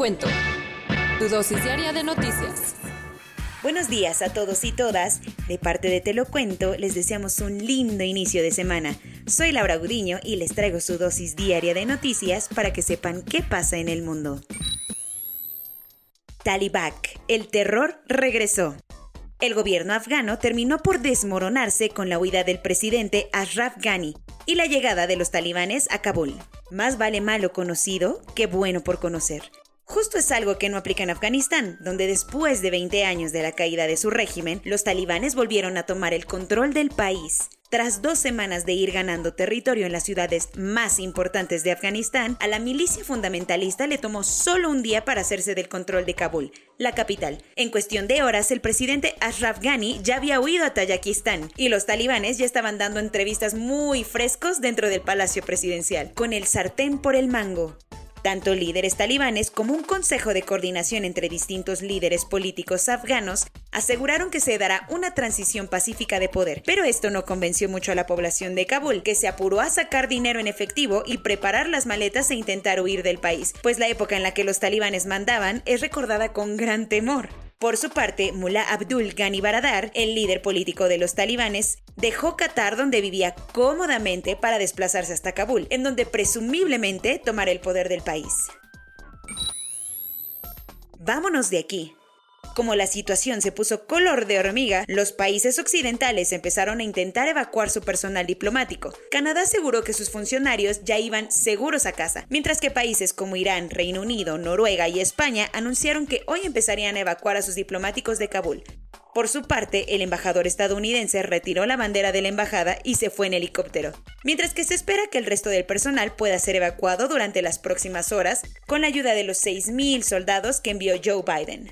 Cuento. Tu dosis diaria de noticias. Buenos días a todos y todas. De parte de Te lo cuento, les deseamos un lindo inicio de semana. Soy Laura Gudiño y les traigo su dosis diaria de noticias para que sepan qué pasa en el mundo. Talibak, el terror regresó. El gobierno afgano terminó por desmoronarse con la huida del presidente Ashraf Ghani y la llegada de los talibanes a Kabul. Más vale malo conocido que bueno por conocer. Justo es algo que no aplica en Afganistán, donde después de 20 años de la caída de su régimen, los talibanes volvieron a tomar el control del país. Tras dos semanas de ir ganando territorio en las ciudades más importantes de Afganistán, a la milicia fundamentalista le tomó solo un día para hacerse del control de Kabul, la capital. En cuestión de horas, el presidente Ashraf Ghani ya había huido a Tayikistán y los talibanes ya estaban dando entrevistas muy frescos dentro del palacio presidencial, con el sartén por el mango. Tanto líderes talibanes como un consejo de coordinación entre distintos líderes políticos afganos aseguraron que se dará una transición pacífica de poder, pero esto no convenció mucho a la población de Kabul, que se apuró a sacar dinero en efectivo y preparar las maletas e intentar huir del país, pues la época en la que los talibanes mandaban es recordada con gran temor. Por su parte, Mullah Abdul Ghani Baradar, el líder político de los talibanes, dejó Qatar donde vivía cómodamente para desplazarse hasta Kabul, en donde presumiblemente tomará el poder del país. Vámonos de aquí. Como la situación se puso color de hormiga, los países occidentales empezaron a intentar evacuar su personal diplomático. Canadá aseguró que sus funcionarios ya iban seguros a casa, mientras que países como Irán, Reino Unido, Noruega y España anunciaron que hoy empezarían a evacuar a sus diplomáticos de Kabul. Por su parte, el embajador estadounidense retiró la bandera de la embajada y se fue en helicóptero, mientras que se espera que el resto del personal pueda ser evacuado durante las próximas horas con la ayuda de los 6.000 soldados que envió Joe Biden.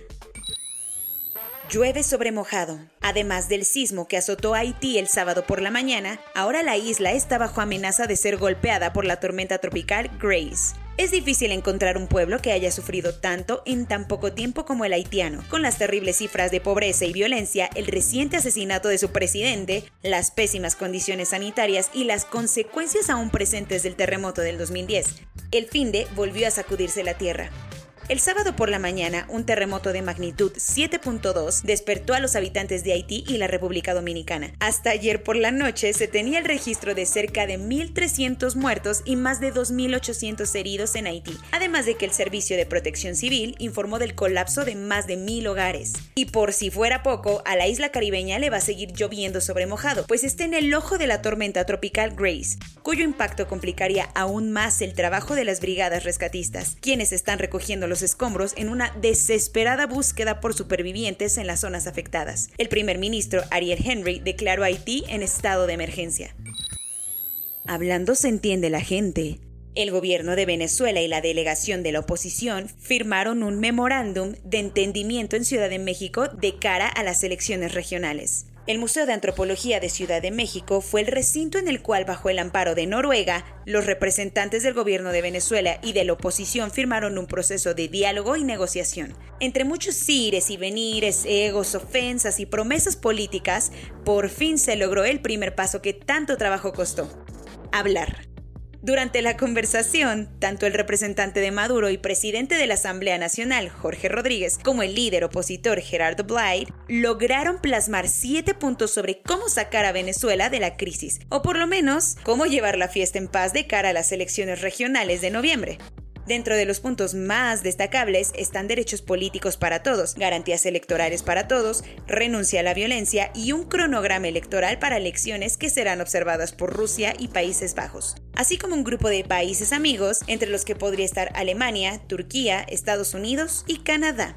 Llueve sobre mojado. Además del sismo que azotó a Haití el sábado por la mañana, ahora la isla está bajo amenaza de ser golpeada por la tormenta tropical Grace. Es difícil encontrar un pueblo que haya sufrido tanto en tan poco tiempo como el haitiano, con las terribles cifras de pobreza y violencia, el reciente asesinato de su presidente, las pésimas condiciones sanitarias y las consecuencias aún presentes del terremoto del 2010. El finde volvió a sacudirse la tierra. El sábado por la mañana, un terremoto de magnitud 7.2 despertó a los habitantes de Haití y la República Dominicana. Hasta ayer por la noche se tenía el registro de cerca de 1.300 muertos y más de 2.800 heridos en Haití, además de que el Servicio de Protección Civil informó del colapso de más de 1.000 hogares. Y por si fuera poco, a la isla caribeña le va a seguir lloviendo sobre mojado, pues está en el ojo de la tormenta tropical Grace, cuyo impacto complicaría aún más el trabajo de las brigadas rescatistas, quienes están recogiendo los escombros en una desesperada búsqueda por supervivientes en las zonas afectadas. El primer ministro Ariel Henry declaró a Haití en estado de emergencia. Hablando se entiende la gente. El gobierno de Venezuela y la delegación de la oposición firmaron un memorándum de entendimiento en Ciudad de México de cara a las elecciones regionales. El Museo de Antropología de Ciudad de México fue el recinto en el cual, bajo el amparo de Noruega, los representantes del gobierno de Venezuela y de la oposición firmaron un proceso de diálogo y negociación. Entre muchos ires y venires, egos, ofensas y promesas políticas, por fin se logró el primer paso que tanto trabajo costó. Hablar. Durante la conversación, tanto el representante de Maduro y presidente de la Asamblea Nacional, Jorge Rodríguez, como el líder opositor Gerardo Blyde, lograron plasmar siete puntos sobre cómo sacar a Venezuela de la crisis, o por lo menos cómo llevar la fiesta en paz de cara a las elecciones regionales de noviembre. Dentro de los puntos más destacables están derechos políticos para todos, garantías electorales para todos, renuncia a la violencia y un cronograma electoral para elecciones que serán observadas por Rusia y Países Bajos, así como un grupo de países amigos, entre los que podría estar Alemania, Turquía, Estados Unidos y Canadá.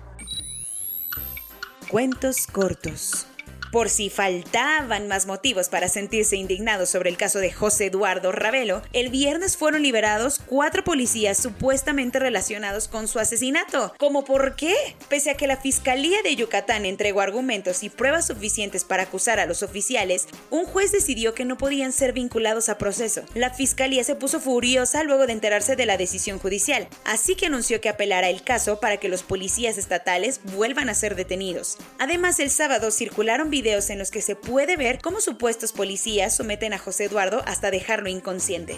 Cuentos cortos. Por si faltaban más motivos para sentirse indignados sobre el caso de José Eduardo Ravelo, el viernes fueron liberados cuatro policías supuestamente relacionados con su asesinato. ¿Cómo por qué? Pese a que la Fiscalía de Yucatán entregó argumentos y pruebas suficientes para acusar a los oficiales, un juez decidió que no podían ser vinculados a proceso. La Fiscalía se puso furiosa luego de enterarse de la decisión judicial, así que anunció que apelará el caso para que los policías estatales vuelvan a ser detenidos. Además, el sábado circularon videos en los que se puede ver cómo supuestos policías someten a José Eduardo hasta dejarlo inconsciente.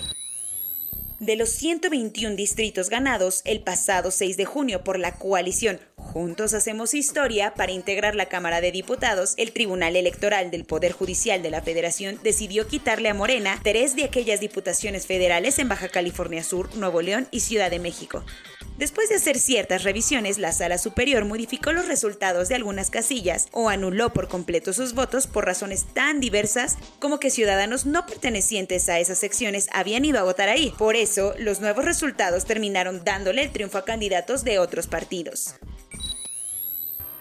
De los 121 distritos ganados el pasado 6 de junio por la coalición Juntos Hacemos Historia para integrar la Cámara de Diputados, el Tribunal Electoral del Poder Judicial de la Federación decidió quitarle a Morena tres de aquellas diputaciones federales en Baja California Sur, Nuevo León y Ciudad de México. Después de hacer ciertas revisiones, la Sala Superior modificó los resultados de algunas casillas o anuló por completo sus votos por razones tan diversas como que ciudadanos no pertenecientes a esas secciones habían ido a votar ahí. Por eso, los nuevos resultados terminaron dándole el triunfo a candidatos de otros partidos.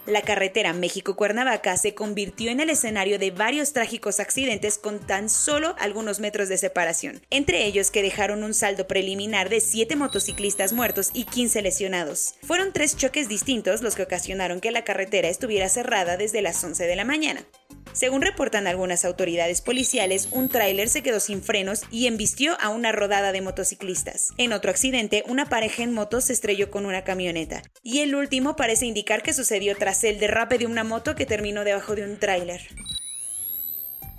La carretera México-Cuernavaca se convirtió en el escenario de varios trágicos accidentes con tan solo algunos metros de separación, entre ellos que dejaron un saldo preliminar de 7 motociclistas muertos y 15 lesionados. Fueron tres choques distintos los que ocasionaron que la carretera estuviera cerrada desde las 11 de la mañana. Según reportan algunas autoridades policiales, un tráiler se quedó sin frenos y embistió a una rodada de motociclistas. En otro accidente, una pareja en moto se estrelló con una camioneta. Y el último parece indicar que sucedió tras el derrape de una moto que terminó debajo de un tráiler.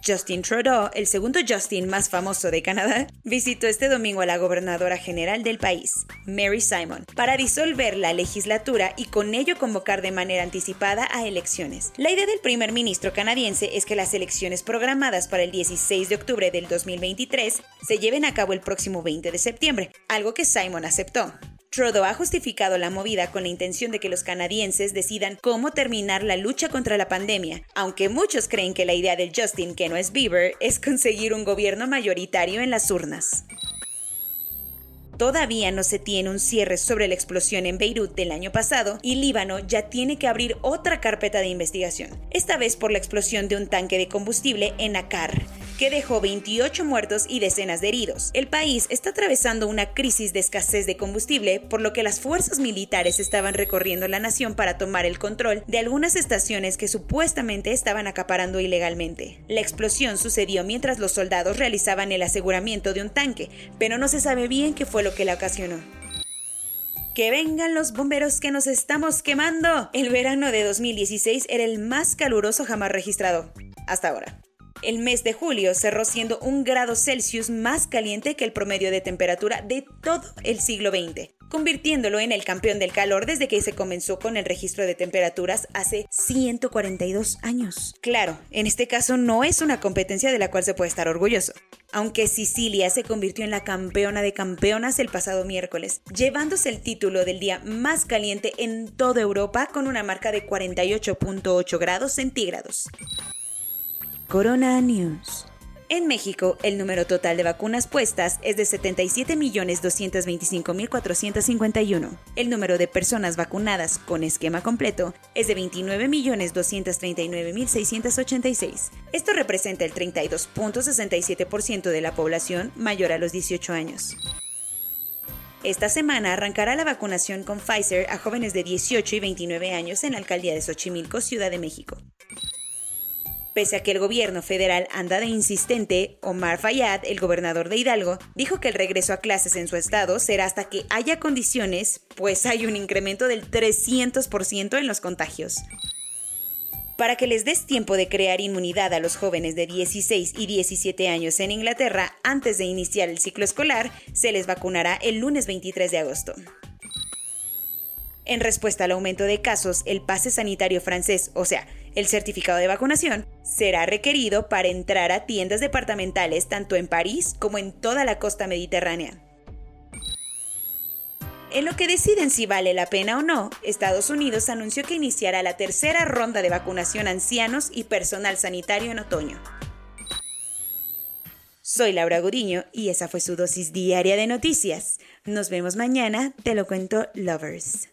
Justin Trudeau, el segundo Justin más famoso de Canadá, visitó este domingo a la gobernadora general del país, Mary Simon, para disolver la legislatura y con ello convocar de manera anticipada a elecciones. La idea del primer ministro canadiense es que las elecciones programadas para el 16 de octubre del 2023 se lleven a cabo el próximo 20 de septiembre, algo que Simon aceptó. Trudeau ha justificado la movida con la intención de que los canadienses decidan cómo terminar la lucha contra la pandemia, aunque muchos creen que la idea del Justin, que no es Bieber, es conseguir un gobierno mayoritario en las urnas. Todavía no se tiene un cierre sobre la explosión en Beirut del año pasado y Líbano ya tiene que abrir otra carpeta de investigación, esta vez por la explosión de un tanque de combustible en Akar, que dejó 28 muertos y decenas de heridos. El país está atravesando una crisis de escasez de combustible, por lo que las fuerzas militares estaban recorriendo la nación para tomar el control de algunas estaciones que supuestamente estaban acaparando ilegalmente. La explosión sucedió mientras los soldados realizaban el aseguramiento de un tanque, pero no se sabe bien qué lo que la ocasionó. ¡Que vengan los bomberos que nos estamos quemando! El verano de 2016 era el más caluroso jamás registrado. Hasta ahora. El mes de julio cerró siendo un grado Celsius más caliente que el promedio de temperatura de todo el siglo XX, convirtiéndolo en el campeón del calor desde que se comenzó con el registro de temperaturas hace 142 años. Claro, en este caso no es una competencia de la cual se puede estar orgulloso. Aunque Sicilia se convirtió en la campeona de campeonas el pasado miércoles, llevándose el título del día más caliente en toda Europa con una marca de 48.8 grados centígrados. Corona News. En México, el número total de vacunas puestas es de 77.225.451. El número de personas vacunadas con esquema completo es de 29.239.686. Esto representa el 32.67% de la población mayor a los 18 años. Esta semana arrancará la vacunación con Pfizer a jóvenes de 18 y 29 años en la alcaldía de Xochimilco, Ciudad de México. Pese a que el gobierno federal anda de insistente, Omar Fayad, el gobernador de Hidalgo, dijo que el regreso a clases en su estado será hasta que haya condiciones, pues hay un incremento del 300% en los contagios. Para que les des tiempo de crear inmunidad a los jóvenes de 16 y 17 años en Inglaterra antes de iniciar el ciclo escolar, se les vacunará el lunes 23 de agosto. En respuesta al aumento de casos, el pase sanitario francés, o sea, el certificado de vacunación, será requerido para entrar a tiendas departamentales tanto en París como en toda la costa mediterránea. En lo que deciden si vale la pena o no, Estados Unidos anunció que iniciará la tercera ronda de vacunación ancianos y personal sanitario en otoño. Soy Laura Gudiño y esa fue su dosis diaria de noticias. Nos vemos mañana, te lo cuento, lovers.